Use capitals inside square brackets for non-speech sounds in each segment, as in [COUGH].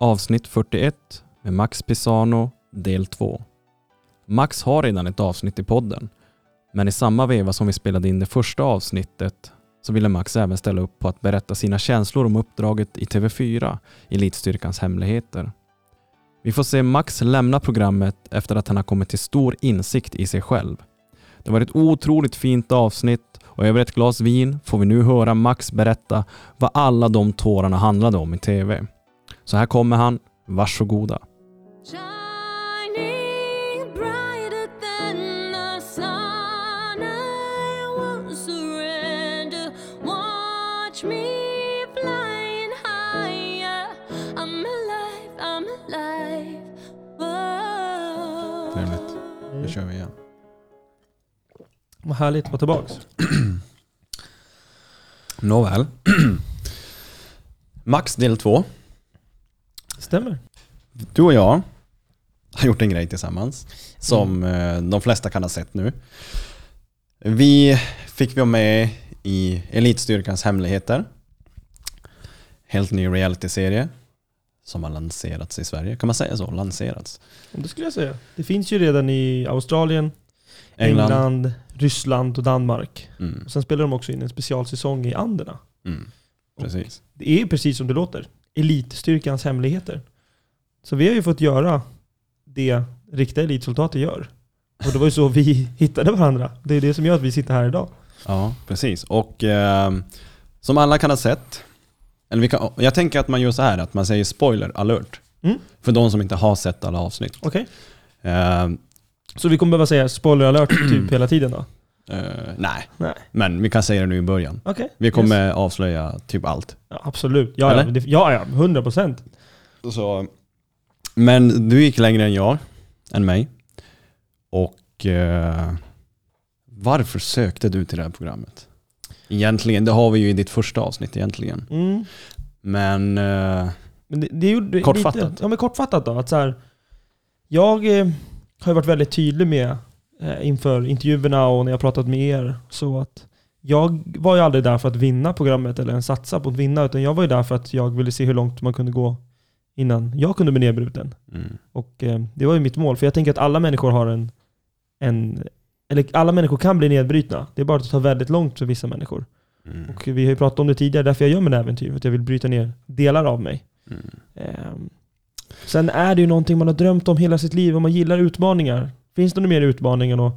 Avsnitt 41 med Max Pisano, del 2. Max har redan ett avsnitt i podden, men i samma veva som vi spelade in det första avsnittet så ville Max även ställa upp på att berätta sina känslor om uppdraget i TV4, Elitstyrkans hemligheter. Vi får se Max lämna programmet efter att han har kommit till stor insikt i sig själv. Det var ett otroligt fint avsnitt och över ett glas vin får vi nu höra Max berätta vad alla de tårarna handlade om i TV. Så här kommer han, varsågoda. Trevligt. Nu kör vi igen. Vad härligt att vara tillbaks. [CLEARS THROAT] Nåväl. [CLEARS THROAT] Max del 2. Stämmer. Du och jag har gjort en grej tillsammans som eh, de flesta kan ha sett nu. Vi fick vara med i Elitstyrkans hemligheter. Helt ny realityserie som har lanserats i Sverige. Kan man säga så? Lanserats? Det skulle jag säga. Det finns ju redan i Australien, England. England, Ryssland och Danmark. Mm, Och sen spelar de också in en specialsäsong i Anderna. mm, precis. Det är precis som det låter. Elitstyrkans hemligheter. Så vi har ju fått göra det riktiga elitsoldater gör. Och det var ju så vi [LAUGHS] hittade varandra. Det är det som gör att vi sitter här idag. Ja, precis. Och eh, som alla kan ha sett, eller vi kan, jag tänker att man gör så här, att man säger spoiler alert. Mm. För de som inte har sett alla avsnitt. Okej. Eh, Så vi kommer behöva säga spoiler alert typ [CLEARS THROAT] hela tiden då? Eh, nej, Nej. men vi kan säga det nu i början. Okej. Vi kommer Yes. avslöja typ allt. Ja, absolut. Ja, ja, Eller? det, ja, ja. 100 procent. Men du gick längre än jag, än mig. Och eh, varför sökte du till det här programmet? Egentligen, det har vi ju i ditt första avsnitt egentligen. Mm. Men eh, Men det, det gjorde Kortfattat. Lite, ja, men kortfattat då. Att så här, jag eh, har ju varit väldigt tydlig med inför intervjuerna och när jag pratat med er. Så att jag var ju aldrig där för att vinna programmet eller ens satsa på att vinna. Utan jag var ju där för att jag ville se hur långt man kunde gå innan jag kunde bli nedbruten. mm, Och eh, det var ju mitt mål. För jag tänker att alla människor har en, en... Eller alla människor kan bli nedbrutna. Det är bara att det tar väldigt långt för vissa människor. mm, Och vi har ju pratat om det tidigare, därför jag gör mina äventyr. För att jag vill bryta ner delar av mig. mm. Ehm, sen är det ju någonting man har drömt om hela sitt liv och man gillar utmaningar. Finns det någon mer utmaning än att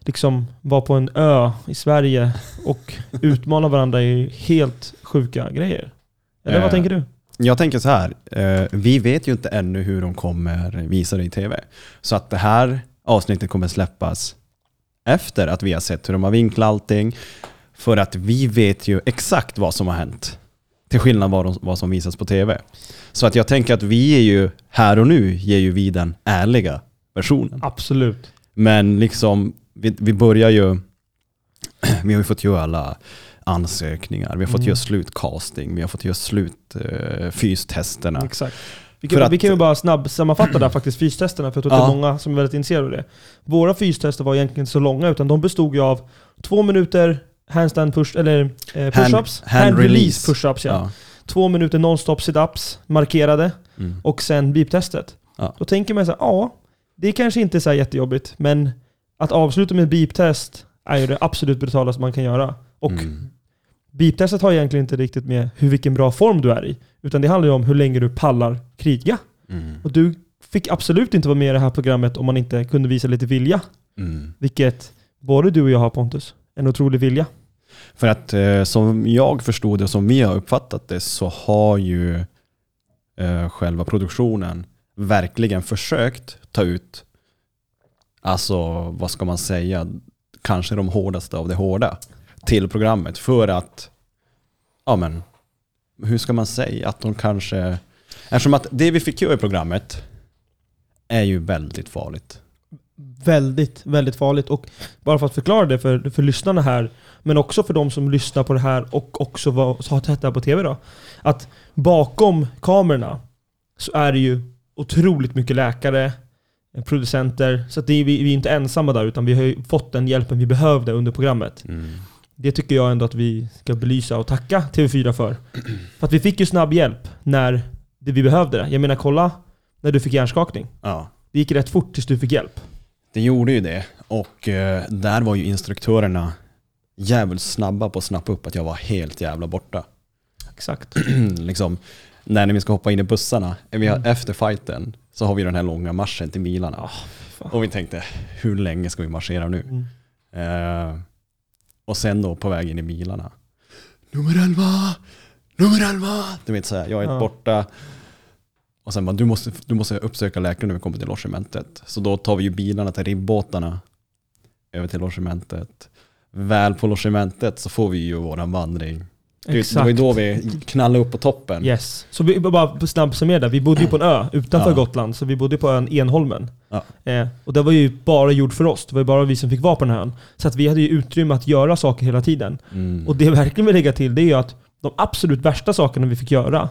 liksom vara på en ö i Sverige och [LAUGHS] utmana varandra i helt sjuka grejer? Eller vad Eh, tänker du? Jag tänker så här, eh, vi vet ju inte ännu hur de kommer visa det i tv. Så att det här avsnittet kommer släppas efter att vi har sett hur de har vinklat allting. För att vi vet ju exakt vad som har hänt. Till skillnad vad, de, vad som visas på tv. Så att jag tänker att vi är ju, här och nu, ger ju vi den ärliga versionen. Absolut. Men liksom, vi, vi börjar ju, [CLEARS THROAT] vi har ju fått göra alla ansökningar, vi har fått Mm. göra slutcasting, vi har fått göra slut eh, fystesterna. Exakt. Vi kan, att- vi kan ju bara snabb sammanfatta där [CLEARS THROAT] faktiskt fystesterna, för jag tror att det Ja. är många som är väldigt intresserade av det. Våra fystester var egentligen inte så långa, utan de bestod ju av två minuter handstand push, eller eh, push-ups, hand hand, release. release push-ups ja. Ja. Två minuter non-stop sit-ups, markerade, Mm. och sen beep-testet. Ja. Då tänker man så här, ja, det kanske inte är så jättejobbigt, men att avsluta med ett beep-test är ju det absolut brutalaste man kan göra. Och Mm. beep-testet har egentligen inte riktigt med hur vilken bra form du är i, utan det handlar ju om hur länge du pallar kriga. Mm. Och du fick absolut inte vara med i det här programmet om man inte kunde visa lite vilja. Mm. Vilket både du och jag har Pontus. En otrolig vilja. För att eh, som jag förstod det och som vi har uppfattat det så har ju eh, själva produktionen verkligen försökt ta ut, alltså vad ska man säga, kanske de hårdaste av det hårda till programmet för att, ja men, hur ska man säga, att de kanske, eftersom att det vi fick göra i programmet är ju väldigt farligt. Väldigt, väldigt farligt. Och bara för att förklara det för, för lyssnarna här, men också för de som lyssnar på det här och också var, har tittat här på TV då. Att bakom kamerorna så är det ju otroligt mycket läkare, eh, producenter. Så att det vi, vi är inte ensamma där, utan vi har ju fått den hjälpen vi behövde under programmet. Det tycker jag ändå att vi ska belysa och tacka TV4 för. [CLEARS THROAT] För att vi fick ju snabb hjälp när det vi behövde det. Jag menar kolla när du fick hjärnskakning. Ja. Det gick rätt fort tills du fick hjälp. Det gjorde ju det. Och eh, där var ju instruktörerna jävligt snabba på att snappa upp att jag var helt jävla borta. Exakt. [CLEARS THROAT] liksom, när vi ska hoppa in i bussarna, Mm. efter fighten, så har vi den här långa marschen till bilarna. Fan. och vi tänkte, hur länge ska vi marschera nu? Mm. Eh, och sen då på väg in i bilarna. Nummer 11! Nummer 11! Du vet såhär, jag är Ja. borta. Och sen bara, du måste, du måste uppsöka läkaren när vi kommer till logementet. Så då tar vi ju bilarna till ribbåtarna över till logementet. Väl på logementet så får vi ju våran vandring. Det, det var ju då vi knallade upp på toppen. Yes. Så vi bara snabbt summera, vi bodde ju på en ö utanför Ja. Gotland, så vi bodde på ön Enholmen. Ja. Eh, och det var ju bara gjord för oss, det var ju bara vi som fick vara på den här ön. Så att vi hade ju utrymme att göra saker hela tiden. Mm. Och det jag verkligen vill lägga till, det är ju att de absolut värsta sakerna vi fick göra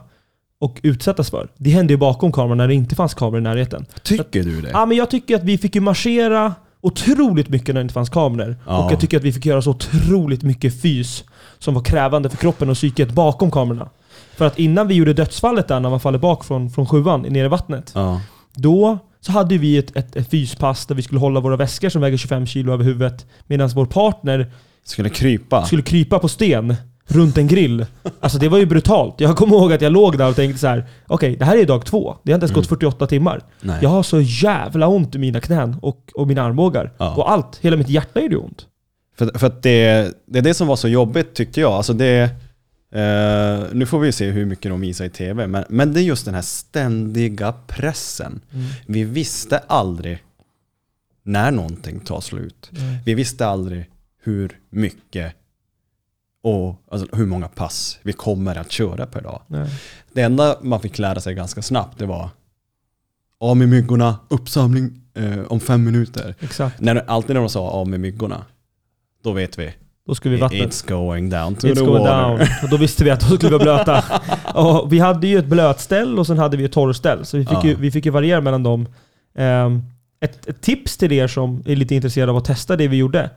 och utsättas för, det hände ju bakom kameran när det inte fanns kameror i närheten. Tycker du det? Ja, men jag tycker att vi fick ju marschera otroligt mycket när det inte fanns kameror. Ja. Och jag tycker att vi fick göra så otroligt mycket fys som var krävande för kroppen och psyket bakom kamerorna. För att innan vi gjorde dödsfallet där när man faller bak från, från sjuan ner i vattnet. Ja. Då så hade vi ett, ett, ett fyspass där vi skulle hålla våra väskor som väger 25 kilo över huvudet. Medan vår partner Skulle krypa? skulle krypa på sten runt en grill. Alltså det var ju brutalt. Jag kommer ihåg att jag låg där och tänkte så här: okej det här är dag två. Det har inte ens Mm. gått 48 timmar. Nej. Jag har så jävla ont i mina knän och, och mina armbågar. Ja. Och allt. Hela mitt hjärta gjorde ont. För, för att det, det är det som var så jobbigt tyckte jag. Alltså det, eh, nu får vi se hur mycket de visar i tv, men, men det är just den här ständiga pressen. Vi visste aldrig när någonting tar slut. Vi visste aldrig hur mycket och alltså, hur många pass vi kommer att köra per dag. Nej. Det enda man fick lära sig ganska snabbt det var av med myggorna, uppsamling eh, om fem minuter. Exakt. När, alltid när de sa av med myggorna, då vet vi. Då skulle vi vattnet. It's going down to It's the going water. down. Och då visste vi att då skulle vi vara blöta. [LAUGHS] och vi hade ju ett blötställ och sen hade vi ett torrställ. Så vi fick, Ja. ju, vi fick ju variera mellan dem. Ehm, ett, ett tips till er som är lite intresserade av att testa det vi gjorde.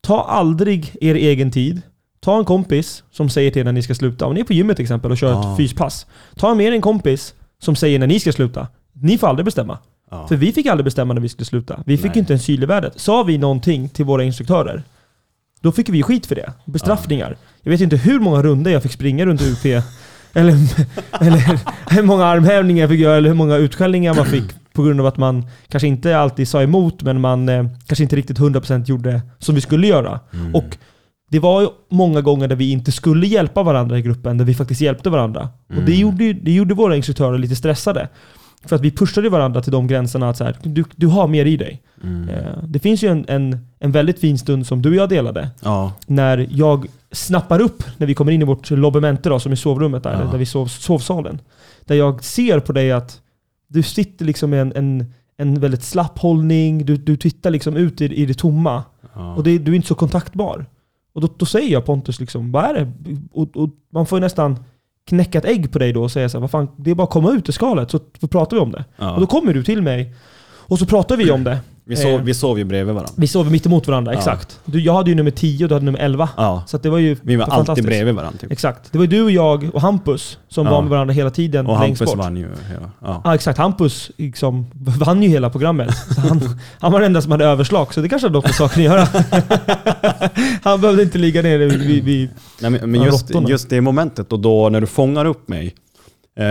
Ta aldrig er egen tid. Ta en kompis som säger till er när ni ska sluta. Om ni är på gymmet till exempel och kör Ja. ett fyspass. Ta med er en kompis som säger när ni ska sluta. Ni får aldrig bestämma. Ja. För vi fick aldrig bestämma när vi skulle sluta. Vi fick Nej. inte en syl i värdet. Sa vi någonting till våra instruktörer, då fick vi skit för det. Bestraffningar. Jag vet inte hur många runder jag fick springa runt UP. [LAUGHS] Eller, eller hur många armhävningar jag fick göra, eller hur många utskällningar man fick på grund av att man kanske inte alltid sa emot, men man eh, kanske inte riktigt 100% gjorde som vi skulle göra. Mm. Och det var ju många gånger där vi inte skulle hjälpa varandra i gruppen, där vi faktiskt hjälpte varandra. Och det Mm. gjorde, det gjorde våra instruktörer lite stressade. För att vi pushade varandra till de gränserna att så här, du, du har mer i dig. Mm. Eh, Det finns ju en, en, en väldigt fin stund som du och jag delade. Ja. När jag snappar upp, när vi kommer in i vårt lobbemente då, som är sovrummet där, Ja. där vi sov, sovsalen. Där jag ser på dig att du sitter liksom med en, en, en väldigt slapp hållning, du, du tittar liksom ut i, i det tomma. Ja. Och det, du är inte så kontaktbar. Och då, då säger jag Pontus, liksom, vad är det? Och, och man får ju nästan knäcka ett ägg på dig då och säga så här, vad fan, det är bara att komma ut ur skalet så, så pratar vi om det. Ja. Och då kommer du till mig och så pratar vi om det. Vi, sov, eh, vi sov ju bredvid varandra. Vi sover mitt emot varandra, exakt. Du, jag hade ju nummer 10 och du hade nummer 11. Ja. Så att det var ju Vi var alltid fantastiskt. bredvid varandra. Typ. Exakt. Det var ju du och jag och Hampus som Ja. var med varandra hela tiden Och längst Hampus bort. vann ju hela. Ja. Ja exakt, Hampus liksom vann ju hela programmet. Så han, [LAUGHS] han var den enda som hade överslag, så det kanske hade något med saken att göra. [LAUGHS] han behövde inte ligga nere vid, vid, vid Nej, men, men Ja, just, råttorna. just det momentet och då när du fångar upp mig. Eh,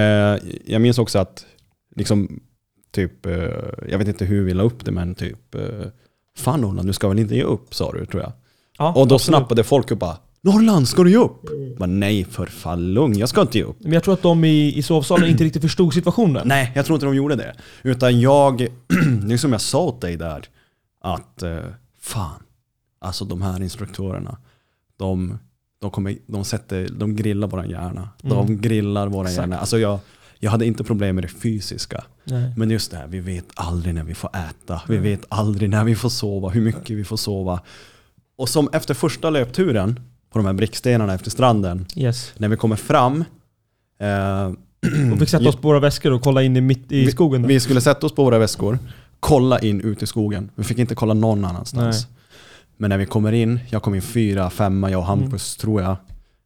jag minns också att, liksom, typ, eh, jag vet inte hur vi la upp det, men typ, eh, fan Norrland, du ska väl inte ge upp, sa du tror jag. ja, Och då absolut. snappade folk upp bara, Norrland, ska du ge upp? Men nej, för fan lugn, jag ska inte ge upp. Men jag tror att de i, i sovsalen inte riktigt förstod situationen. Nej, jag tror inte de gjorde det. Utan jag, [CLEARS THROAT] det är som jag sa åt dig där, att eh, fan, alltså de här instruktörerna, de, de, kommer, de, sätter, de grillar våran hjärna. De Mm. grillar våran Exakt. hjärna. Alltså jag, jag hade inte problem med det fysiska. Nej. Men just det här, vi vet aldrig när vi får äta. Vi Mm. vet aldrig när vi får sova, hur mycket vi får sova. Och som efter första löpturen på de här brickstenarna efter stranden, Yes. när vi kommer fram, eh, Och fick sätta oss på våra väskor och kolla in i, mitt, i vi, skogen. där. Vi skulle sätta oss på våra väskor, kolla in ut i skogen. Vi fick inte kolla någon annanstans. Men när vi kommer in, jag kom in fyra, femma, jag och Hampus tror jag.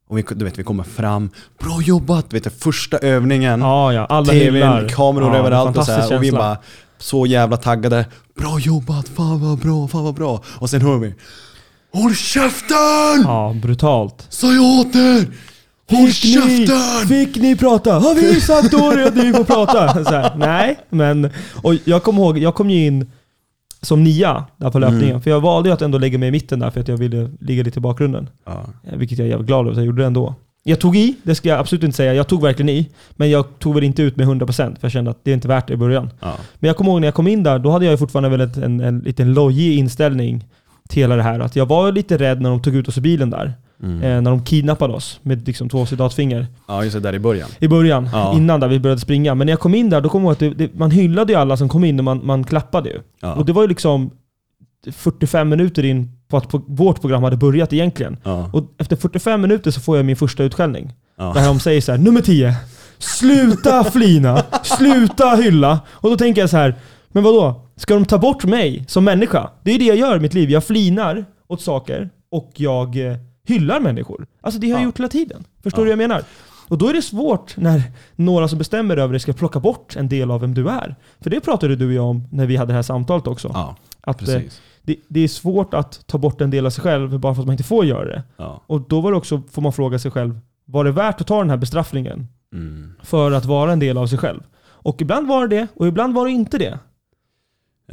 Och vi, du vet, vi kommer fram, bra jobbat! Vet du, första övningen, Ja, ja. Alla TVn, hyllar. kameror ja, överallt och så här. Och vi bara så jävla taggade. Bra jobbat, fan vad bra, fan vad bra. Och sen hör vi Håll käften! Ja, brutalt. Sa jag åt er! Håll Fick ni, käften! fick ni prata? Har vi sagt åt er att ni får prata? Här, nej, men... Och jag kommer ihåg, jag kom ju in som nia där på löpningen. Mm. För jag valde ju att ändå lägga mig i mitten där för att jag ville ligga lite i bakgrunden. Ja. Eh, Vilket jag är jävligt glad över att jag gjorde det ändå. Jag tog i, det ska jag absolut inte säga. Jag tog verkligen i. Men jag tog väl inte ut med 100% för jag kände att det är inte värt det i början. Ja. Men jag kommer ihåg när jag kom in där, då hade jag fortfarande väldigt en, en liten lojig inställning till hela det här. Att jag var lite rädd när de tog ut oss ur bilen där. Mm. Eh, när de kidnappade oss med liksom två soldatfinger. ja, just det, där i början. I början, Ja. innan där vi började springa. Men när jag kom in där, då kom jag att det, det, man hyllade ju alla som kom in och man, man klappade ju. Ja. Och det var ju liksom 45 minuter in på att på, vårt program hade börjat egentligen. Ja. Och efter 45 minuter så får jag min första utskällning. Ja. Där de säger så här, nummer 10. Sluta [LAUGHS] flina, sluta hylla. Och då tänker jag så här, men vadå? Ska de ta bort mig som människa? Det är det jag gör i mitt liv. Jag flinar åt saker och jag eh, hyllar människor. Alltså det har jag Ja. gjort hela tiden. Förstår du vad jag menar? Och då är det svårt när några som bestämmer över det ska plocka bort en del av vem du är. För det pratade du och jag om när vi hade det här samtalet också. ja, att eh, precis. det, det är svårt att ta bort en del av sig själv bara för att man inte får göra det. Ja. Och då var det också, får man fråga sig själv, var det värt att ta den här bestraffningen Mm. för att vara en del av sig själv? Och ibland var det det, och ibland var det inte det.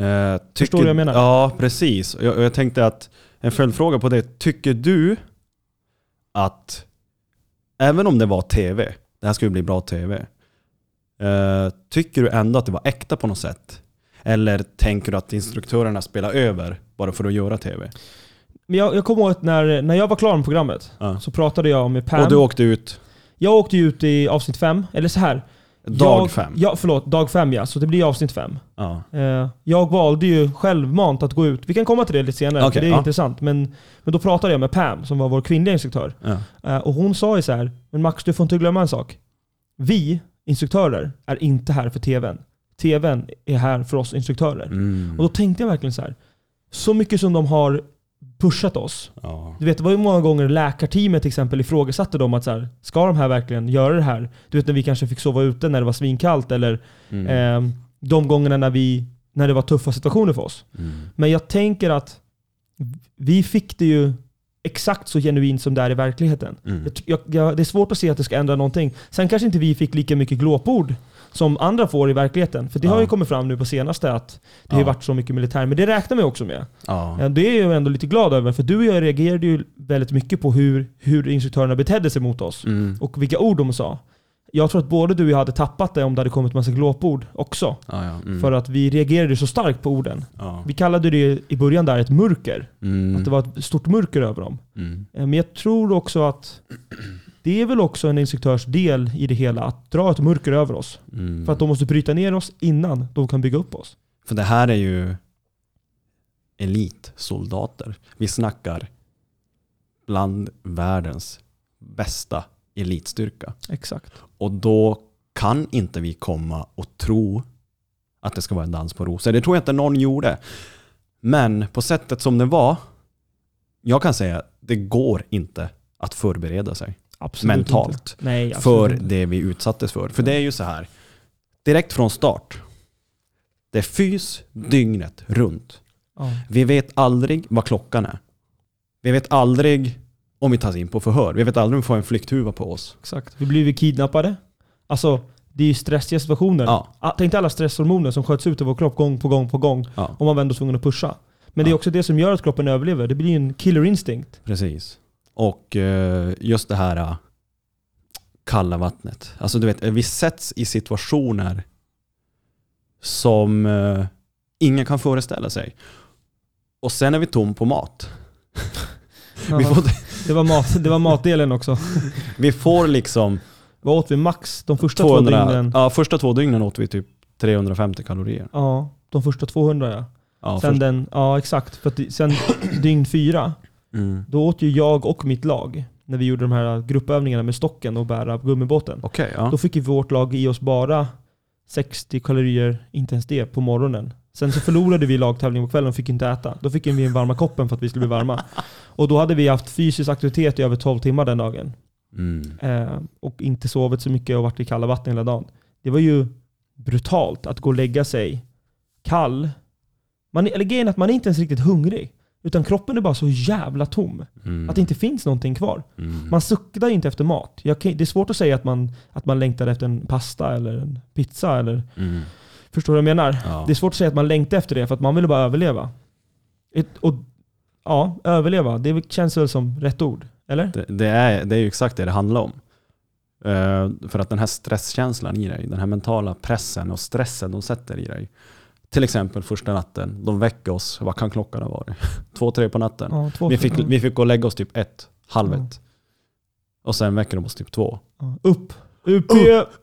Eh, Förstår du vad jag menar? Ja, precis. Jag, jag tänkte att en följdfråga på det. Tycker du att, även om det var tv, det här skulle bli bra tv, eh, tycker du ändå att det var äkta på något sätt? Eller tänker du att instruktörerna spelar över bara för att göra tv? Men jag, jag kommer ihåg att när, när jag var klar med programmet Ja. så pratade jag med Pam. Och du åkte ut Jag åkte ut i avsnitt fem, eller så här. Dag jag, fem? Ja, förlåt. Dag fem ja, så det blir avsnitt fem. Ja. Eh, jag valde ju självmant att gå ut. Vi kan komma till det lite senare, för det är ja. intressant. Men, men då pratade jag med Pam, som var vår kvinnliga instruktör. Ja. Eh, och hon sa ju så här, men Max du får inte glömma en sak. Vi, instruktörer, är inte här för TVn. TVn är här för oss instruktörer. Mm. Och då tänkte jag verkligen så här. Så mycket som de har pushat oss. ja. Du vet, det var ju många gånger läkarteamet till exempel ifrågasatte dem att så här, ska de här verkligen göra det här? Du vet när vi kanske fick sova ute när det var svinkallt eller Mm. eh, de gångerna när, vi, när det var tuffa situationer för oss. Mm. Men jag tänker att vi fick det ju exakt så genuint som det är i verkligen. Mm. Jag, jag, det är svårt att se att det ska ändra någonting. Sen kanske inte vi fick lika mycket glåpord som andra får i verkligheten. För det har ju kommit fram nu på senaste att det har varit så mycket militär. Men det räknar man också med. Det är jag ändå lite glad över. För du och jag reagerade ju väldigt mycket på hur, hur instruktörerna betedde sig mot oss. Mm. Och vilka ord de sa. Jag tror att både du och jag hade tappat det om det hade kommit massa glåpord också. Ja, ja. Mm. För att vi reagerade så starkt på orden. ja. Vi kallade det i början där ett murker. Mm. Att det var ett stort mörker över dem. Mm. Eh, Men jag tror också att det är väl också en instruktörs del i det hela, att dra ett mörker över oss. Mm. För att de måste bryta ner oss innan de kan bygga upp oss. För det här är ju elitsoldater. Vi snackar bland världens bästa elitstyrka. Exakt. Och då kan inte vi komma och tro att det ska vara en dans på rosor. Det tror jag inte någon gjorde. Men på sättet som det var, jag kan säga att det går inte att förbereda sig Absolut mentalt Inte. Nej, för inte. det vi utsattes för. För det är ju så här, direkt från start. Det är fys dygnet runt. Ja. Vi vet aldrig vad klockan är. Vi vet aldrig om vi tas in på förhör. Vi vet aldrig om vi får en flykthuva på oss. Exakt. Vi blir vi kidnappade. Alltså, det är ju stressiga situationer. Ja. Ah, Tänk dig alla stresshormoner som sköts ut i vår kropp gång på gång på gång. Ja, Och man ändå tvungen att pusha. Men det är Ja. också det som gör att kroppen överlever. Det blir ju en killer instinct. precis. Och eh, just det här eh, kalla vattnet. Alltså du vet, vi sätts i situationer som eh, ingen kan föreställa sig. Och sen är vi tom på mat. [LAUGHS] Vi Ja. får, Det, var mat, det var matdelen också. [LAUGHS] vi får liksom Vad åt vi max de första två 200, dygnen? ja, första två dygnen åt vi typ 350 kalorier. Ja, de första 200 ja. Ja, sen först, den, ja exakt. För sen dygn fyra, mm. då åt ju jag och mitt lag, när vi gjorde de här gruppövningarna med stocken och bära gummibåten. Okej, ja. Då fick ju vårt lag i oss bara 60 kalorier, inte ens det, på morgonen. Sen så förlorade vi lagtävlingen på kvällen och fick inte äta. Då fick vi en varma koppen för att vi skulle bli varma. Och då hade vi haft fysisk aktivitet i över 12 timmar den dagen. Mm. eh, och inte sovit så mycket och varit i kalla vatten hela dagen. Det var ju brutalt att gå och lägga sig kall. Man, eller grejen är att man är inte ens riktigt hungrig. Utan kroppen är bara så jävla tom. Mm. Att det inte finns någonting kvar. Mm. Man suktar ju inte efter mat. Jag det är svårt att säga att man, att man längtar efter en pasta eller en pizza. Eller, Mm. förstår du vad jag menar? Ja. Det är svårt att säga att man längtar efter det för att man vill bara överleva. Ett, och, ja, överleva. Det känns väl som rätt ord? Eller? Det, det, är, det är ju exakt det det handlar om. Eh, för att den här stresskänslan i dig, den här mentala pressen och stressen de sätter i dig. Till exempel första natten, de väcker oss, vad kan klockan ha varit? [LAUGHS] Två, tre på natten. Ja, två, Vi fick, vi fick gå och lägga oss typ ett, halv ett. Och sen väcker de oss typ två. upp. UP.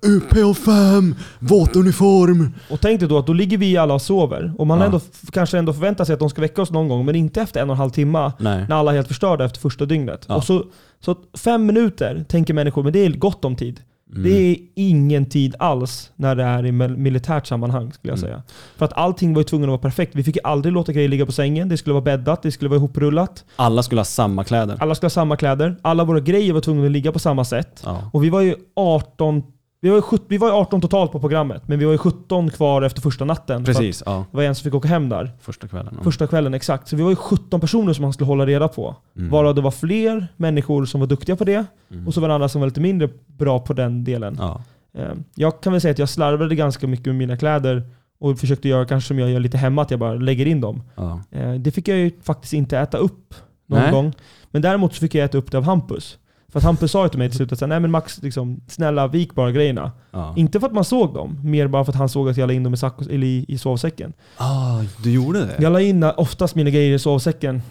UP5, våt uniform! Och tänk dig då att då ligger vi alla och sover. Och man Ja. ändå, kanske ändå förväntar sig att de ska väcka oss någon gång, men inte efter en och en halv timme. Nej. När alla är helt förstörda efter första dygnet. Ja. Och så, så fem minuter tänker människor, men det är gott om tid. Mm. Det är ingen tid alls när det är i mil- militärt sammanhang skulle jag Mm. säga. För att allting var ju tvungen att vara perfekt. Vi fick aldrig låta grejer ligga på sängen. Det skulle vara bäddat, det skulle vara ihoprullat. Alla skulle ha samma kläder. Alla skulle ha samma kläder. Alla våra grejer var tvungna att ligga på samma sätt. Ja. Och vi var ju 18 vi var ju, 17, vi var ju 18 totalt på programmet, men vi var ju 17 kvar efter första natten. Precis, ja. Det var en som fick åka hem där. Första kvällen. Ja. Första kvällen, exakt. Så vi var ju 17 personer som man skulle hålla reda på. Mm. Varav det var fler människor som var duktiga på det, Mm. och så var det andra som var lite mindre bra på den delen. Ja. Eh, Jag kan väl säga att jag slarvade ganska mycket med mina kläder och försökte göra kanske som jag gör lite hemma, att jag bara lägger in dem. Ja. Eh, Det fick jag ju faktiskt inte äta upp någon Nej. gång. Men däremot så fick jag äta upp det av Hampus. För att Hampus sa ju till mig till slut att nej men Max, liksom, snälla vik bara grejerna. Ja. Inte för att man såg dem, mer bara för att han såg att jag la in dem i, sack, eller i, i sovsäcken. Ah, du gjorde det? Jag la in oftast mina grejer i sovsäcken.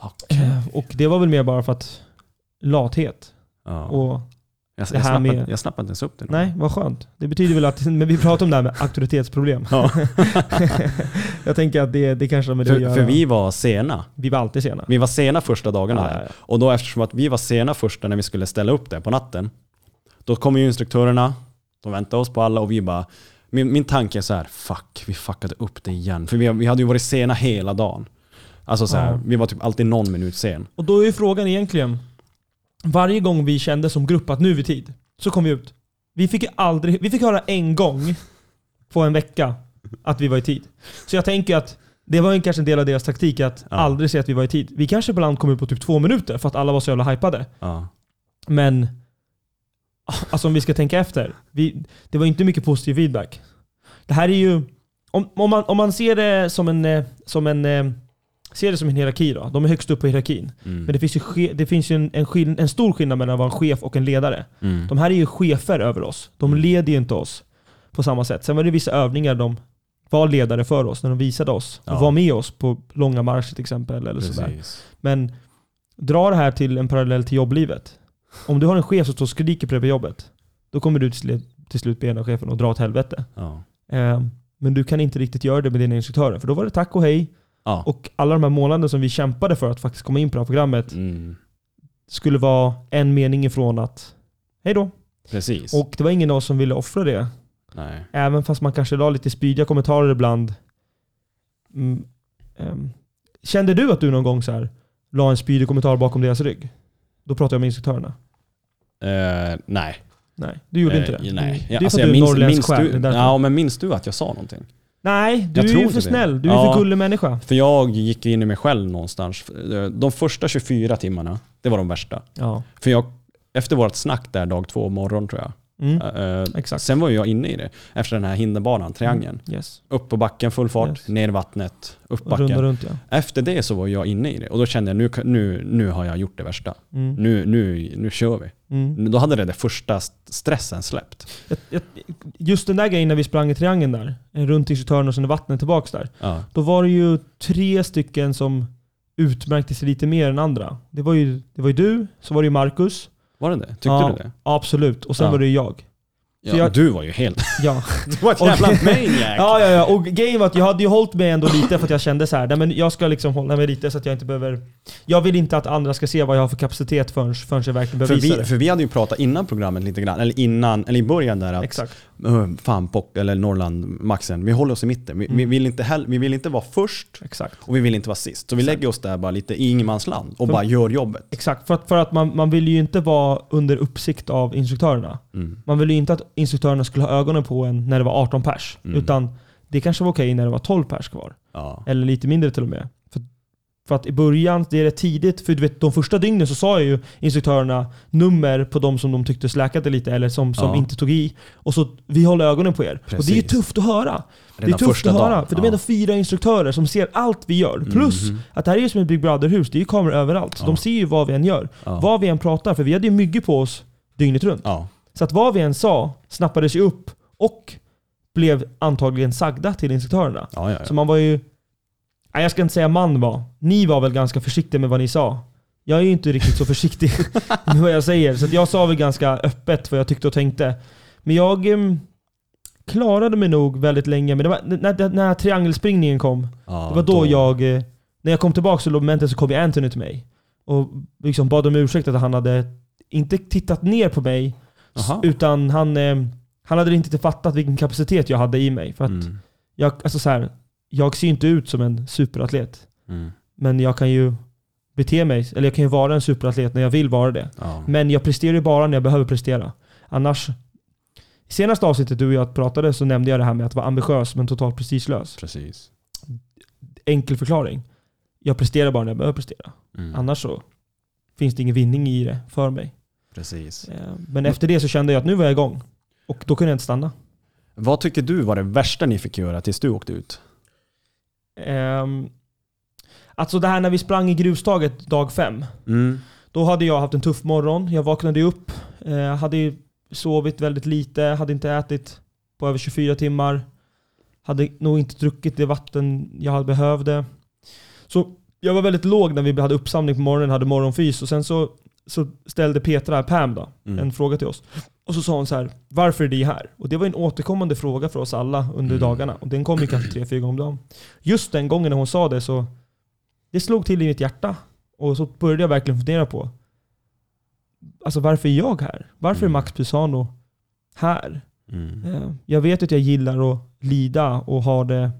Okej. Eh, Och det var väl mer bara för att lathet. Ja. Och jag, det jag, här snappade, med- jag snappade inte ens upp det. nej, vad skönt. Det betyder väl att, [LAUGHS] men vi pratar om det här med auktoritetsproblem. Ja. [LAUGHS] jag tänker att det, det kanske har med det att För, göra. för vi var sena. vi var alltid sena. Vi var sena första dagarna ja, ja. Och då eftersom att vi var sena första när vi skulle ställa upp det på natten. Då kommer ju instruktörerna, de väntade oss på alla och vi bara min, min tanke är så här, fuck, vi fuckade upp det igen. För vi, vi hade ju varit sena hela dagen. Alltså så här, Ja. vi var typ alltid någon minut sen. Och då är ju frågan egentligen, varje gång vi kände som grupp att nu är vi tid, så kom vi ut. Vi fick aldrig, vi fick höra en gång på en vecka att vi var i tid. Så jag tänker att det var kanske en del av deras taktik att Ja. aldrig säga att vi var i tid. Vi kanske ibland kom ut på typ två minuter för att alla var så jävla hypade. Ja. Men alltså om vi ska tänka efter. Vi, det var inte mycket positiv feedback. Det här är ju... Om, om, man, om man ser det som en, eh, som en, ser det som en hierarki då. De är högst upp på hierarkin. Mm. Men det finns ju, det finns ju en, en, skill, en stor skillnad mellan att vara en chef och en ledare. Mm. De här är ju chefer över oss. De Mm. leder ju inte oss på samma sätt. Sen var det vissa övningar de var ledare för oss, när de visade oss. Och Ja. var med oss på långa marscher till exempel. Eller sådär. Men dra det här till en parallell till jobblivet. Om du har en chef som står och skriker på dig på jobbet, då kommer du till, slut- till slut be här chefen att dra åt helvete. Ja. Eh, men du kan inte riktigt göra det med dina instruktörer, för då var det tack och hej. Ja. Och alla de här månaderna som vi kämpade för att faktiskt komma in på det här programmet Mm. skulle vara en mening ifrån att hej då. Precis. Och det var ingen av oss som ville offra det. Nej. Även fast man kanske la lite spydiga kommentarer ibland. Mm, ehm, kände du att du någon gång så här la en spydig kommentar bakom deras rygg? Då pratar jag med instruktörerna. Eh, nej. Nej, du gjorde Eh, inte det. Nej. Det är Ja, för alltså, att du är minns, norrländsk minns själ. du, ja, men minns du att jag sa någonting? Nej, du Jag är ju för det. snäll. Du är Ja. för gullig människa. För jag gick in i mig själv någonstans. De första 24 timmarna, det var de värsta. Ja. För jag, efter vårt snack där dag två morgon tror jag. Mm. Exakt. Sen var jag inne i det. Efter den här hinderbanan, triangeln. Yes. Upp på backen, full fart, Yes. ner i vattnet, upp Runda backen. runt ja. Efter det så var jag inne i det. Och då kände jag nu, nu, nu har jag gjort det värsta. Mm. Nu, nu, nu kör vi. Mm. Då hade det, det första st- stressen släppt. Just den där grejen när vi sprang i triangeln där, eh, runt instruktören och sen i vattnet tillbaks där. Ja. Då var det ju tre stycken som utmärkte sig lite mer än andra. Det var ju, det var ju du, så var det ju Marcus. Var det det? Tyckte Ja. du det? Absolut. Och sen Ja. var det ju jag. Ja, jag- Du var ju helt... Ja. [LAUGHS] Du var ett [LAUGHS] jävla maniac! ja, ja, ja. Och grejen var att jag hade ju hållit mig ändå lite för att jag kände så här, nej men jag ska liksom hålla mig lite så att jag inte behöver... Jag vill inte att andra ska se vad jag har för kapacitet förrän, förrän jag verkligen behöver För visa vi, det. för vi hade ju pratat innan programmet lite grann, eller innan, eller i början där att Exakt. "Ö, fan Pock, eller Norrland, Maxen, vi håller oss i mitten. Vi, vi, Mm. vill inte hell, vi vill inte vara först Exakt. och vi vill inte vara sist. Så vi Exakt. lägger oss där bara lite i ingenmansland och För- bara gör jobbet. Exakt, för att, för att man, man vill ju inte vara under uppsikt av instruktörerna. Mm. Man vill ju inte att instruktörerna skulle ha ögonen på en när det var 18 pers. Mm. Utan det kanske var okej när det var 12 pers kvar. Ja. Eller lite mindre till och med. För, att i början, det är rätt tidigt, för du vet de första dygnen så sa ju instruktörerna nummer på de som de tyckte släkade lite eller som, som Ja. inte tog i. Och så, vi håller ögonen på er. Och det är ju Precis. tufft att höra. det är Redan tufft att höra. dagen. För de är ändå fyra instruktörer som ser allt vi gör. Plus Mhm. att det här är ju som ett Big Brother-hus, det är ju kameror överallt. Ja. de ser ju vad vi än gör. Ja. Vad vi än pratar, för vi hade ju mycket på oss dygnet runt. Så att vad vi än sa snappades ju upp och blev antagligen sagda till instruktörerna. Så man var ju... Nej, jag ska inte säga man var. Ni var väl ganska försiktiga med vad ni sa. Jag är ju inte riktigt så försiktig [LAUGHS] med vad jag säger. Så jag sa väl ganska öppet vad jag tyckte och tänkte. Men jag em, klarade mig nog väldigt länge. Men det var, när, när triangelspringningen kom, Ja, det var då, jag... eh, När jag kom tillbaka till momentet så kom ju Anthony till mig. Och liksom bad om ursäkt att han hade inte tittat ner på mig. Aha. Utan han, eh, han hade inte fattat vilken kapacitet jag hade i mig. För att Mm. jag, alltså så här, jag ser inte ut som en superatlet. Mm. Men jag kan ju bete mig, eller jag kan ju vara en superatlet när jag vill vara det. Ja. Men jag presterar ju bara när jag behöver prestera. Annars... I senaste avsnittet du och jag pratade så nämnde jag det här med att vara ambitiös men totalt prestigelös. Precis. Enkel förklaring. Jag presterar bara när jag behöver prestera. Mm. Annars så finns det ingen vinning i det för mig. Precis. Eh, Men efter det så kände jag att nu var jag igång. Och då kunde jag inte stanna. Vad tycker du var det värsta ni fick göra tills du åkte ut? Um, alltså det här när vi sprang i grustaget dag fem. Mm. Då hade jag haft en tuff morgon. Jag vaknade upp, eh, hade sovit väldigt lite, hade inte ätit på över 24 timmar. Hade nog inte druckit det vatten jag hade behövde. Så jag var väldigt låg när vi hade uppsamling på morgonen, hade morgonfys och sen så, så ställde Petra, Pam då, Mm. en fråga till oss. Och så sa hon så här, varför är ni här? Och det var en återkommande fråga för oss alla under Mm. dagarna. Och den kom ju kanske tre, fyra gånger om dagen. Just den gången när hon sa det så, det slog till i mitt hjärta. Och så började jag verkligen fundera på, alltså varför är jag här? Varför är Mm. Max Pisano här? Mm. Eh, Jag vet att jag gillar att lida och ha det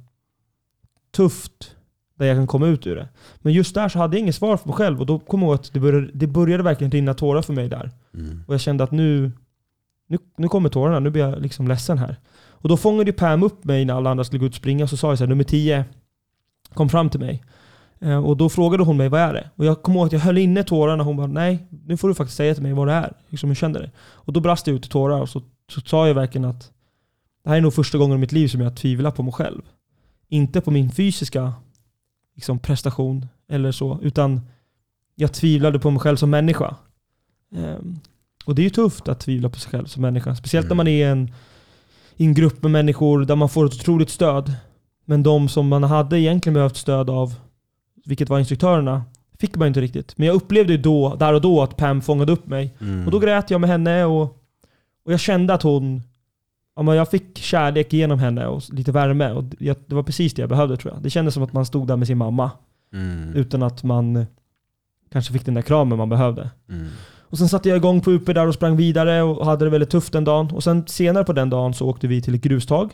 tufft där jag kan komma ut ur det. Men just där så hade jag inget svar för mig själv och då kom jag ihåg att det började, det började verkligen rinna tårar för mig där. Mm. Och jag kände att nu, nu, nu kommer tårarna, nu blir jag liksom ledsen här. Och då fångade Pam upp mig när alla andra skulle gå ut och springa, så sa jag så här, nummer 10 kom fram till mig. Eh, och då frågade hon mig, vad är det? Och jag kommer ihåg att jag höll inne tårarna och hon bara, nej, nu får du faktiskt säga till mig vad det är. Liksom hur känner det? Och då brast jag ut i tårar och så, så sa jag verkligen att det här är nog första gången i mitt liv som jag tvivlar på mig själv. Inte på min fysiska liksom, prestation eller så, utan jag tvivlade på mig själv som människa. Ehm, och det är ju tufft att tvivla på sig själv som människa. Speciellt när Mm. man är i en, i en grupp med människor där man får ett otroligt stöd. Men de som man hade egentligen behövt stöd av, vilket var instruktörerna, fick man inte riktigt. Men jag upplevde ju då, där och då att Pam fångade upp mig. Mm. Och då grät jag med henne och, och jag kände att hon... Ja, men jag fick kärlek genom henne och lite värme. Och jag, det var precis det jag behövde tror jag. Det kändes som att man stod där med sin mamma. Mm. Utan att man kanske fick den där kramen man behövde. Mm. Och sen satte jag igång på UP där och sprang vidare och hade det väldigt tufft den dagen. Och sen senare på den dagen så åkte vi till ett grustag.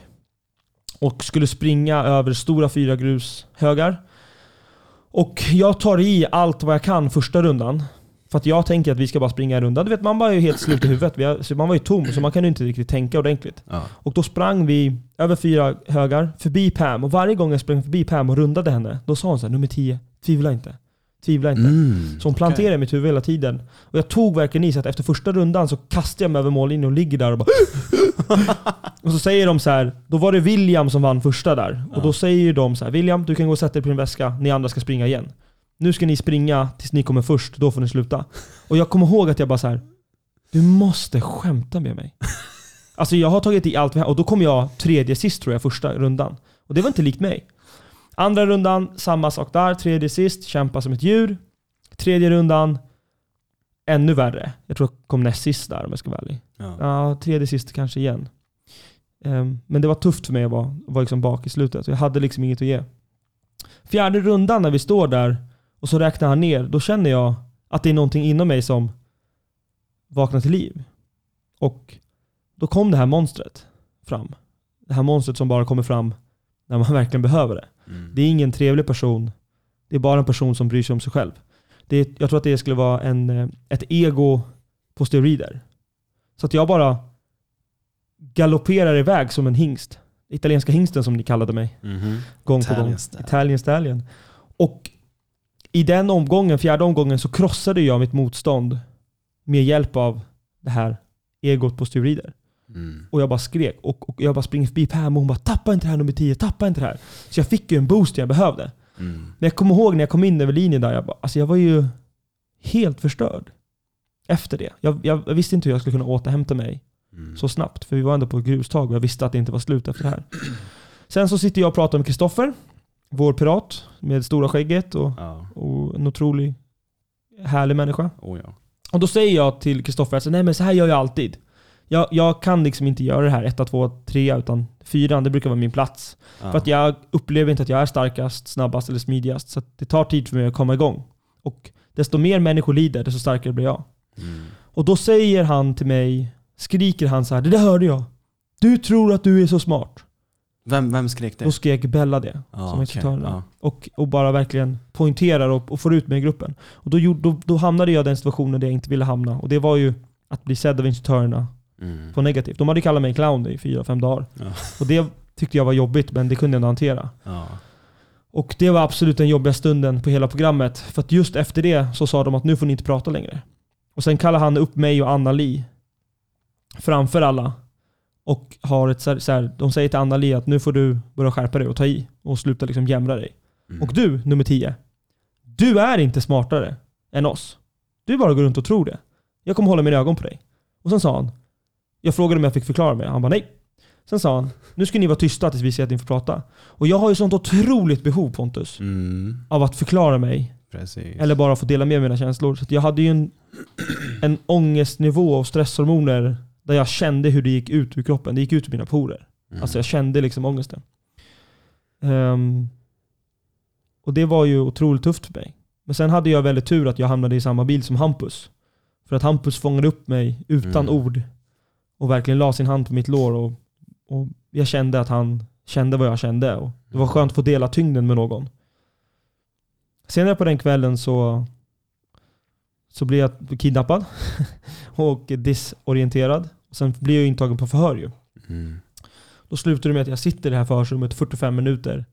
Och skulle springa över stora fyra grushögar. Och jag tar i allt vad jag kan första rundan. För att jag tänker att vi ska bara springa en runda. Du vet, man var ju helt slut i huvudet. Man var ju tom, så man kan ju inte riktigt tänka ordentligt. Ja. Och då sprang vi över fyra högar, förbi Pam. Och varje gång jag sprang förbi Pam och rundade henne, då sa hon så här, nummer 10, tvivla inte. Tvivla inte. Mm. Så hon planterade i mitt huvud hela tiden. Och jag tog verkligen i så att efter första rundan så kastade jag mig över mållinjen och ligger där och bara... [LAUGHS] och så säger de så här, då var det William som vann första där. Och då säger de så här, William du kan gå och sätta dig på din väska, ni andra ska springa igen. Nu ska ni springa tills ni kommer först, då får ni sluta. Och jag kommer ihåg att jag bara så här, du måste skämta med mig. [LAUGHS] Alltså jag har tagit i allt vi har, och då kom jag tredje sist tror jag, första rundan. Och det var inte likt mig. Andra rundan, samma sak där. Tredje sist, kämpa som ett djur. Tredje rundan, ännu värre. Jag tror jag kom näst sist där om jag ska vara ärlig. Ja. Ja, tredje sist kanske igen. Ehm, men det var tufft för mig att vara, vara liksom bak i slutet. Jag hade liksom inget att ge. Fjärde rundan när vi står där och så räknar han ner, då känner jag att det är någonting inom mig som vaknar till liv. Och då kom det här monstret. fram. Det här monstret som bara kommer fram när man [LAUGHS] verkligen behöver det. Mm. Det är ingen trevlig person. Det är bara en person som bryr sig om sig själv. Det är, jag tror att det skulle vara en, eh, ett ego på steroider. Så att jag bara galopperar iväg som en hingst. Italienska hingsten som ni kallade mig. Mhm. Gång på Italian gång. stallion. Italian Stallion. Och i den omgången, fjärde omgången, så krossade jag mitt motstånd med hjälp av det här egot på steroider. Mm. Och jag bara skrek. Och, och jag bara springer förbi Pam och hon bara tappa inte det här nummer 10, tappa inte det här. Så jag fick ju en boost jag behövde. Mm. Men jag kommer ihåg när jag kom in över linjen där, jag, bara, alltså jag var ju helt förstörd. Efter det. Jag, jag, jag visste inte hur jag skulle kunna återhämta mig Mm. så snabbt. För vi var ändå på ett grustag och jag visste att det inte var slut efter det här. Sen så sitter jag och pratar med Kristoffer, vår pirat med stora skägget och, Ja. och en otrolig härlig människa. Oh, ja. Och då säger jag till Kristoffer att nej men så här gör jag alltid. Jag, jag kan liksom inte göra det här 1, 2, 3 utan 4 det brukar vara min plats. Ja. För att jag upplever inte att jag är starkast, snabbast eller smidigast. Så det tar tid för mig att komma igång. Och desto mer människor lider, desto starkare blir jag. Mm. Och då säger han till mig, skriker han så här, det där hörde jag. Du tror att du är så smart. Vem, vem skrek det? Då skrek Bella det. Ja, som okej. instruktörerna. Ja. Och, och bara verkligen poängterar och, och får ut mig i gruppen. Och då, då, då hamnade jag i den situationen där jag inte ville hamna. Och det var ju att bli sedd av instruktörerna Mm. på negativt. De hade kallat mig clown i fyra, fem dagar. Ja. Och det tyckte jag var jobbigt, men det kunde jag ändå hantera. Ja. Och det var absolut den jobbiga stunden på hela programmet. För att just efter det så sa de att nu får ni inte prata längre. Och sen kallar han upp mig och Anna-Li framför alla. Och har ett så här, så här, de säger till Anna-Li att nu får du börja skärpa dig och ta i. Och sluta liksom jämra dig. Mm. Och du, nummer 10. Du är inte smartare än oss. Du bara går runt och tror det. Jag kommer hålla mina ögon på dig. Och sen sa han, jag frågade om jag fick förklara mig. Han bara nej. Sen sa han, nu ska ni vara tysta tills vi ser att ni får prata. Och jag har ju sånt otroligt behov Pontus, Mm. av att förklara mig. Precis. Eller bara få dela med mig mina känslor. Så jag hade ju en, en ångestnivå och stresshormoner där jag kände hur det gick ut ur kroppen. Det gick ut ur mina porer. Mm. Alltså jag kände liksom ångesten. Ehm, och det var ju otroligt tufft för mig. Men sen hade jag väldigt tur att jag hamnade i samma bil som Hampus. För att Hampus fångade upp mig utan Mm. ord. Och verkligen la sin hand på mitt lår. Och, och jag kände att han kände vad jag kände. Och det var skönt att få dela tyngden med någon. Senare på den kvällen så, så blev jag kidnappad. [LAUGHS] och disorienterad. Sen blir jag intagen på förhör ju. Mm. Då slutar det med att jag sitter i det här förhörsrummet 45 minuter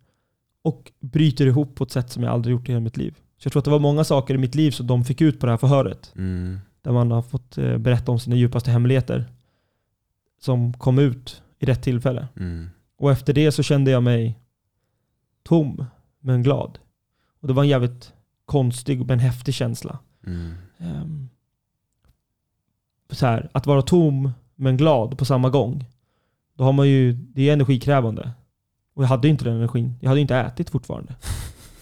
och bryter ihop på ett sätt som jag aldrig gjort i hela mitt liv. Så jag tror att det var många saker i mitt liv som de fick ut på det här förhöret. Mm. Där man har fått eh, berätta om sina djupaste hemligheter. Som kom ut i rätt tillfälle. Mm. Och efter det så kände jag mig tom men glad. Och det var en jävligt konstig men häftig känsla. Mm. Ehm, så här, att vara tom men glad på samma gång. Då har man ju, det är energikrävande. Och jag hade ju inte den energin. Jag hade ju inte ätit fortfarande.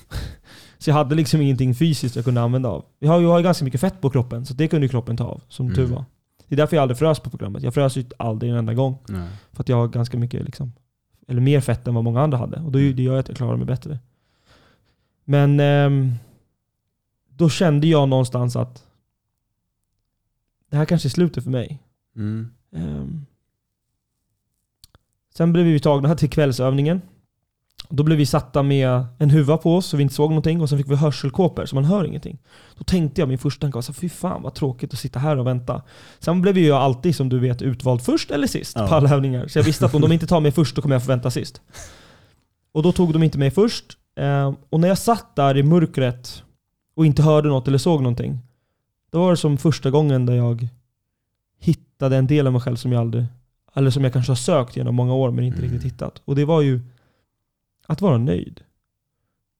[LAUGHS] så jag hade liksom ingenting fysiskt jag kunde använda av. Jag har ju ganska mycket fett på kroppen, så det kunde ju kroppen ta av, som tur Mm. var. Det är därför jag aldrig frös på programmet. Jag frös ju aldrig en enda gång. Nej. För att jag har ganska mycket, liksom, eller mer fett än vad många andra hade. Och då, det gör att jag klarar mig bättre. Men ehm, då kände jag någonstans att det här kanske är slutet för mig. Mm. Ehm, sen blev vi tagna till kvällsövningen. Då blev vi satta med en huva på oss så vi inte såg någonting och sen fick vi hörselkåpor så man hör ingenting. Då tänkte jag, min första tanke var så fy fan vad tråkigt att sitta här och vänta. Sen blev ju jag alltid som du vet utvald först eller sist Ja. på alla övningar. Så jag visste att om de inte tar mig först då kommer jag få vänta sist. Och då tog de inte mig först. Ehm, och när jag satt där i mörkret och inte hörde något eller såg någonting. Då var det som första gången där jag hittade en del av mig själv som jag aldrig, eller som jag kanske har sökt genom många år men inte Mm. riktigt hittat. Och det var ju att vara nöjd.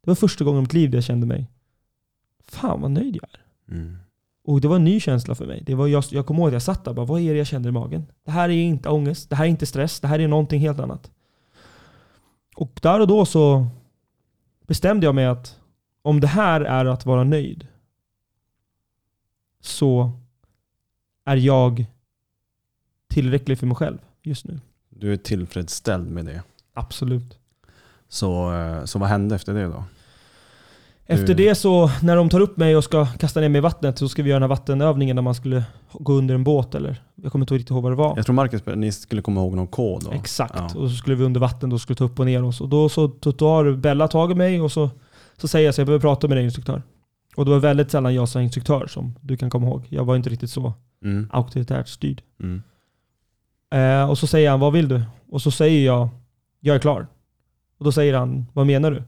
Det var första gången i mitt liv där jag kände mig, fan vad nöjd jag är. Mm. Och det var en ny känsla för mig. Det var jag, jag kommer ihåg att jag satt där och bara, vad är det jag känner i magen? Det här är inte ångest, det här är inte stress, det här är någonting helt annat. Och där och då så bestämde jag mig att om det här är att vara nöjd så är jag tillräcklig för mig själv just nu. Du är tillfredsställd med det. Absolut. Så, eh, så vad hände efter det då? Efter det så, när de tar upp mig och ska kasta ner mig i vattnet så ska vi göra den här vattenövningen där man skulle gå under en båt eller jag kommer inte riktigt ihåg vad det var. Jag tror Marcus, ni skulle komma ihåg någon kod då. Exakt. Ja. Och så skulle vi under vatten då skulle ta upp och ner oss. Och då så då tar Bella tag i mig och så, så säger jag så jag behöver prata med dig instruktör. Och det var väldigt sällan jag sa instruktör som du kan komma ihåg. Jag var inte riktigt så Mm. auktoritärt styrd. Mm. Eh, och så säger han, vad vill du? Och så säger jag, jag är klar. Och då säger han, vad menar du?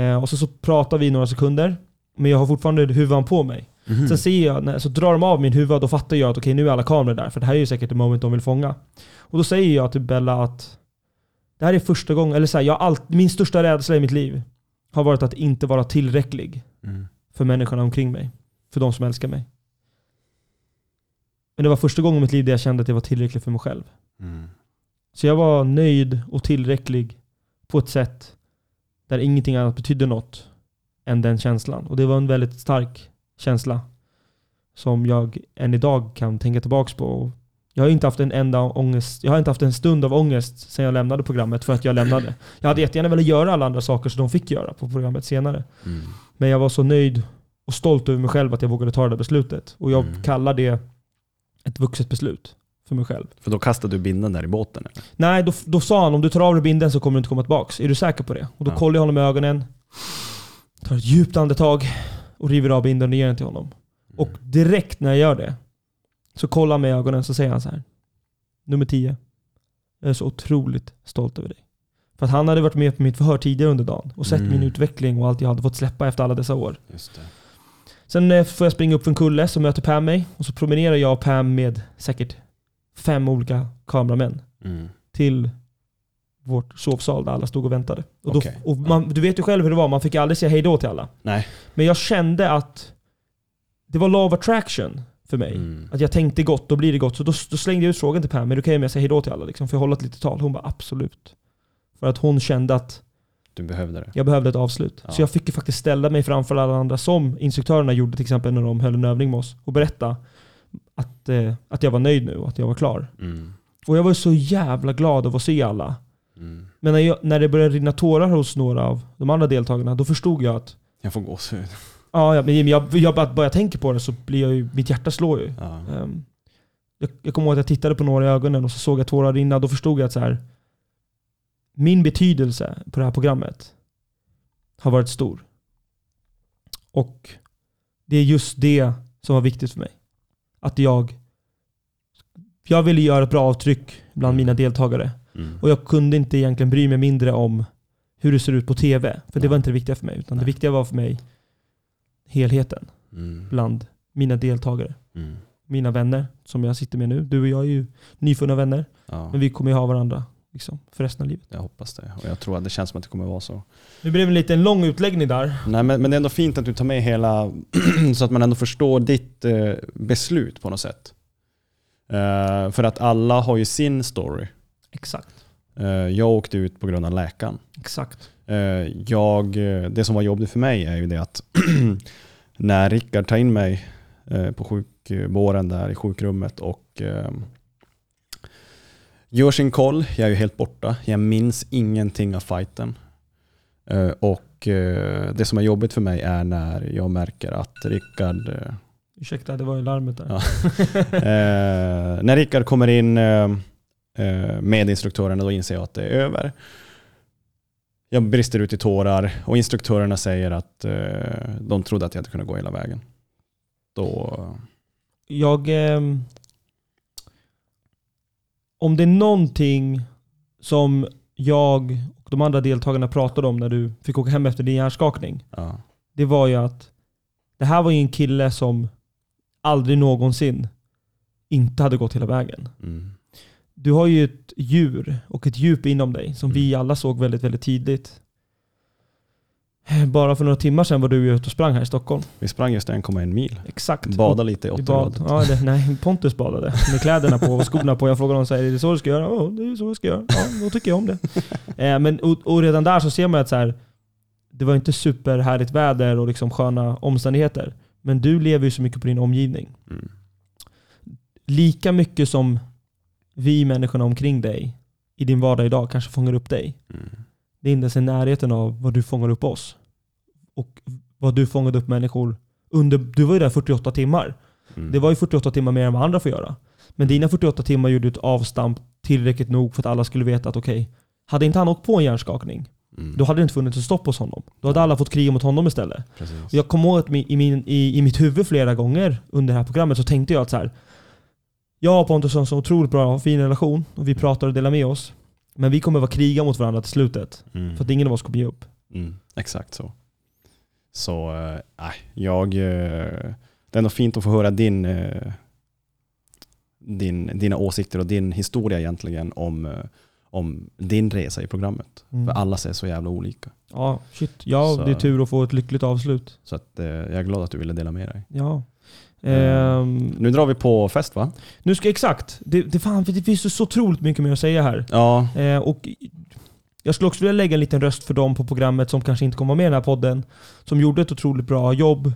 Eh, och så, så pratar vi några sekunder, men jag har fortfarande huvan på mig. Mhm. Sen ser jag, när, så drar de av min huvud, då fattar jag att okej nu är alla kameror där, för det här är ju säkert ett moment de vill fånga. Och då säger jag till Bella att det här är första gången, eller så här, jag allt, min största rädsla i mitt liv har varit att inte vara tillräcklig Mm. för människorna omkring mig. För de som älskar mig. Men det var första gången i mitt liv där jag kände att jag var tillräcklig för mig själv. Mm. Så jag var nöjd och tillräcklig på ett sätt där ingenting annat betydde något än den känslan. Och det var en väldigt stark känsla som jag än idag kan tänka tillbaks på. Jag har inte haft en enda ångest, jag har inte haft en stund av ångest sedan jag lämnade programmet för att jag lämnade. Jag hade jättegärna velat göra alla andra saker som de fick göra på programmet senare. Mm. Men jag var så nöjd och stolt över mig själv att jag vågade ta det där beslutet. Och jag Mm. kallar det ett vuxet beslut för mig själv. För då kastade du binden där i båten? Eller? Nej, då, då sa han om du tar av dig binden så kommer du inte komma tillbaks. Är du säker på det? Och då Ja. kollar jag honom i ögonen, tar ett djupt andetag och river av binden och ger den till honom. Och direkt när jag gör det så kollar han mig i ögonen så säger han så här. Nummer 10. Jag är så otroligt stolt över dig. För att han hade varit med på mitt förhör tidigare under dagen och sett Mm. min utveckling och allt jag hade fått släppa efter alla dessa år. Sen eh, får jag springa upp för en kulle så möter Pam mig och så promenerar jag och Pam med säkert fem olika kameramän Mm. till vårt sovsal där alla stod och väntade. Och då, och man, du vet ju själv hur det var, man fick aldrig säga hejdå till alla. Nej. Men jag kände att det var law of attraction för mig. Mm. Att jag tänkte gott, då blir det gott. Så då, då slängde jag ut frågan till Pam, är det okej om jag säger hejdå till alla? Liksom, får jag hålla ett litet tal? Hon bara absolut. För att hon kände att Du behövde det. jag behövde ett avslut. Ja. Så jag fick ju faktiskt ställa mig framför alla andra som instruktörerna gjorde till exempel när de höll en övning med oss och berätta att, eh, att jag var nöjd nu och att jag var klar. Mm. Och jag var så jävla glad av att se alla. Mm. Men när, jag, när det började rinna tårar hos några av de andra deltagarna, då förstod jag att Jag får gåshud. ja, ja, men jag, jag, bara, bara jag tänker på det så blir jag ju, mitt hjärta slår ju. Ja. Ehm, jag, jag kommer ihåg att jag tittade på några i ögonen och så såg jag tårar rinna. Då förstod jag att så här, min betydelse på det här programmet har varit stor. Och det är just det som var viktigt för mig. Att jag, jag ville göra ett bra avtryck bland mina deltagare. Mm. Och jag kunde inte egentligen bry mig mindre om hur det ser ut på TV. För det Nej. var inte det viktiga för mig. Utan det Nej. viktiga var för mig helheten Mm. bland mina deltagare. Mm. Mina vänner som jag sitter med nu. Du och jag är ju nyfunna vänner. Ja, Men vi kommer ju ha varandra liksom, för resten av livet. jag hoppas det. Och jag tror att det känns som att det kommer vara så. Det blev en liten lång utläggning där. Nej, men, men det är ändå fint att du tar med hela, [CLEARS THROAT] så att man ändå förstår ditt eh, beslut på något sätt. Eh, för att alla har ju sin story. Exakt. Eh, jag åkte ut på grund av läkaren. Exakt. Eh, jag, eh, det som var jobbigt för mig är ju det att [CLEARS THROAT] när Rickard tar in mig eh, på sjukvården där i sjukrummet och eh, gör sin koll, jag är ju helt borta. Jag minns ingenting av fighten. Eh, och eh, det som är jobbigt för mig är när jag märker att Rickard eh, Ursäkta, det var ju larmet där. Ja. [LAUGHS] eh, när Rickard kommer in eh, med instruktörerna då inser jag att det är över. Jag brister ut i tårar och instruktörerna säger att eh, de trodde att jag inte kunde gå hela vägen. Då, Jag... om det är någonting som jag och de andra deltagarna pratade om när du fick åka hem efter din hjärnskakning. ja, Det var ju att det här var ju en kille som aldrig någonsin inte hade gått hela vägen. mm, Du har ju ett djur och ett djup inom dig som vi alla såg väldigt, väldigt tidigt. [LAUGHS] Bara för några timmar sedan var du ute och sprang här i Stockholm. vi sprang just 1,1 mil. Exakt. Badade lite i Och- i bad. Otteröd. Ja, det, nej, Pontus badade med kläderna på och skorna på. Jag frågade honom är det så du ska göra? Ja, det är så jag ska göra. Ja, då tycker jag om det. [LAUGHS] Eh, men, och, och redan där så ser man att så här, det var inte superhärligt väder och liksom sköna omständigheter. Men du lever ju så mycket på din omgivning. Mm, Lika mycket som vi människorna omkring dig i din vardag idag kanske fångar upp dig. mm, Det är inte ens i närheten av vad du fångar upp oss. Och vad du fångade upp människor under, du var ju där 48 timmar. Mm. Det var ju 48 timmar mer än vad andra får göra. Men dina 48 timmar gjorde ett avstamp tillräckligt nog för att alla skulle veta att okej, hade inte han åkt på en hjärnskakning, Mm. då hade det inte funnits ett stopp hos honom. Då hade alla fått kriga mot honom istället. Precis. Jag kommer ihåg att i, min, i, i mitt huvud flera gånger under det här programmet så tänkte jag att så här. Jag och Pontus har en så otroligt bra och fin relation och vi pratar och delar med oss. Men vi kommer vara kriga mot varandra till slutet. Mm. För att ingen av oss kommer ge upp. Mm, exakt så. Så nej, jag... eh, det är ändå fint att få höra din, eh, din, dina åsikter och din historia egentligen om, om din resa i programmet. Mm. För alla är så jävla olika. Ja, shit. Ja, Så- det är tur att få ett lyckligt avslut. Så att, jag är glad att du ville dela med dig. Ja. Mm. Nu drar vi på fest va? nu ska exakt. Det, det, fan, det finns så otroligt mycket mer att säga här. Ja, Eh, och jag skulle också vilja lägga en liten röst för dem på programmet som kanske inte kommer med i den här podden. Som gjorde ett otroligt bra jobb,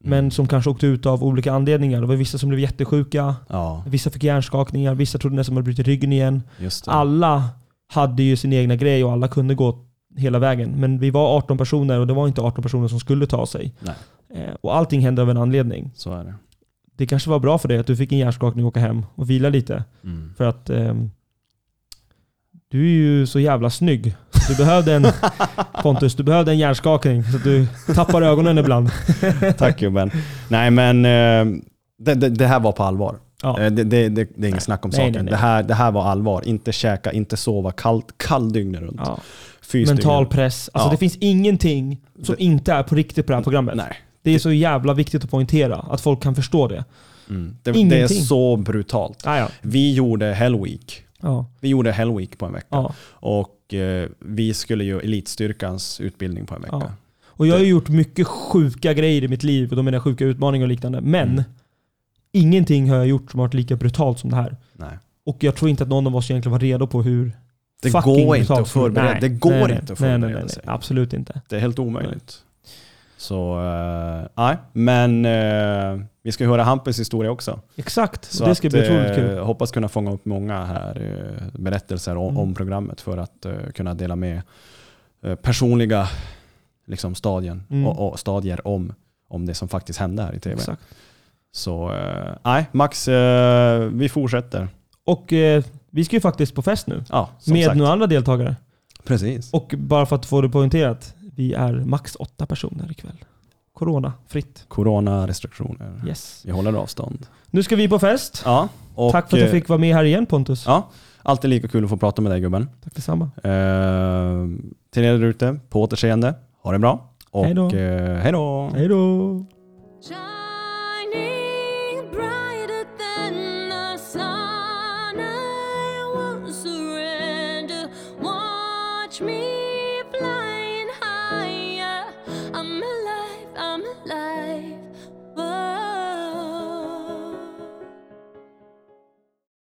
men som kanske åkte ut av olika anledningar. Det var vissa som blev jättesjuka, ja vissa fick hjärnskakningar, vissa trodde nästan att de hade brutit ryggen igen. Alla hade ju sin egna grej och alla kunde gå hela vägen. Men vi var 18 personer och det var inte 18 personer som skulle ta sig. Nej. Eh, och allting hände av en anledning. Så är det. Det kanske var bra för dig att du fick en hjärnskakning och åka hem och vila lite. Mm. För att ehm, du är ju så jävla snygg. Du behövde en, [LAUGHS] Pontus, du behövde en hjärnskakning så att du tappar ögonen ibland. [LAUGHS] Tack gubben. Nej men eh, det, det, det här var på allvar. Ja. Eh, Det, det, är inget snack om Nej, saken. nej, nej. Det, här, det här var allvar. Inte käka, inte sova, kallt, kall dygnet runt. Ja. Mental dygnet. press. Alltså Ja. det finns ingenting som inte är på riktigt på det här programmet. Nej. Det är så jävla viktigt att poängtera, att folk kan förstå det. Mm. Det, är så brutalt. Ah, ja. Vi gjorde Hell Week. Ja. Vi gjorde Hell Week på en vecka. Ja. Och eh, vi skulle ju elitstyrkans utbildning på en vecka. Ja. Och jag har ju gjort mycket sjuka grejer i mitt liv, och då menar jag sjuka utmaningar och liknande. Men Mm. ingenting har jag gjort som har varit lika brutalt som det här. Nej. Och jag tror inte att någon av oss egentligen var redo på hur Det fucking går inte brutalt att förbereda, Nej, det går nej, nej. inte att förbereda nej, nej, nej. sig. Absolut inte. Det är helt omöjligt. Så, eh, nej. Men eh, vi ska höra Hampus historia också. Exakt. Så det ska att, bli otroligt kul. eh, hoppas kunna fånga upp många här eh, berättelser om, Mm. om programmet för att eh, kunna dela med eh, personliga liksom, stadien, Mm. och, och stadier om, om det som faktiskt hände här i tv. Exakt. Så eh, nej, Max, eh, vi fortsätter. Och eh, vi ska ju faktiskt på fest nu. Ja, med några andra deltagare. Precis. Och bara för att få det poängterat. Vi är max åtta personer ikväll. Corona-fritt. Corona-restriktioner. Yes. Vi håller avstånd. Nu ska vi på fest. Ja, och, Tack för att jag eh, fick vara med här igen Pontus. Ja, alltid lika kul att få prata med dig gubben. Tack detsamma. Eh, till er där ute, på återseende. Ha det bra. Och Hej då. eh, hej då. Hej då!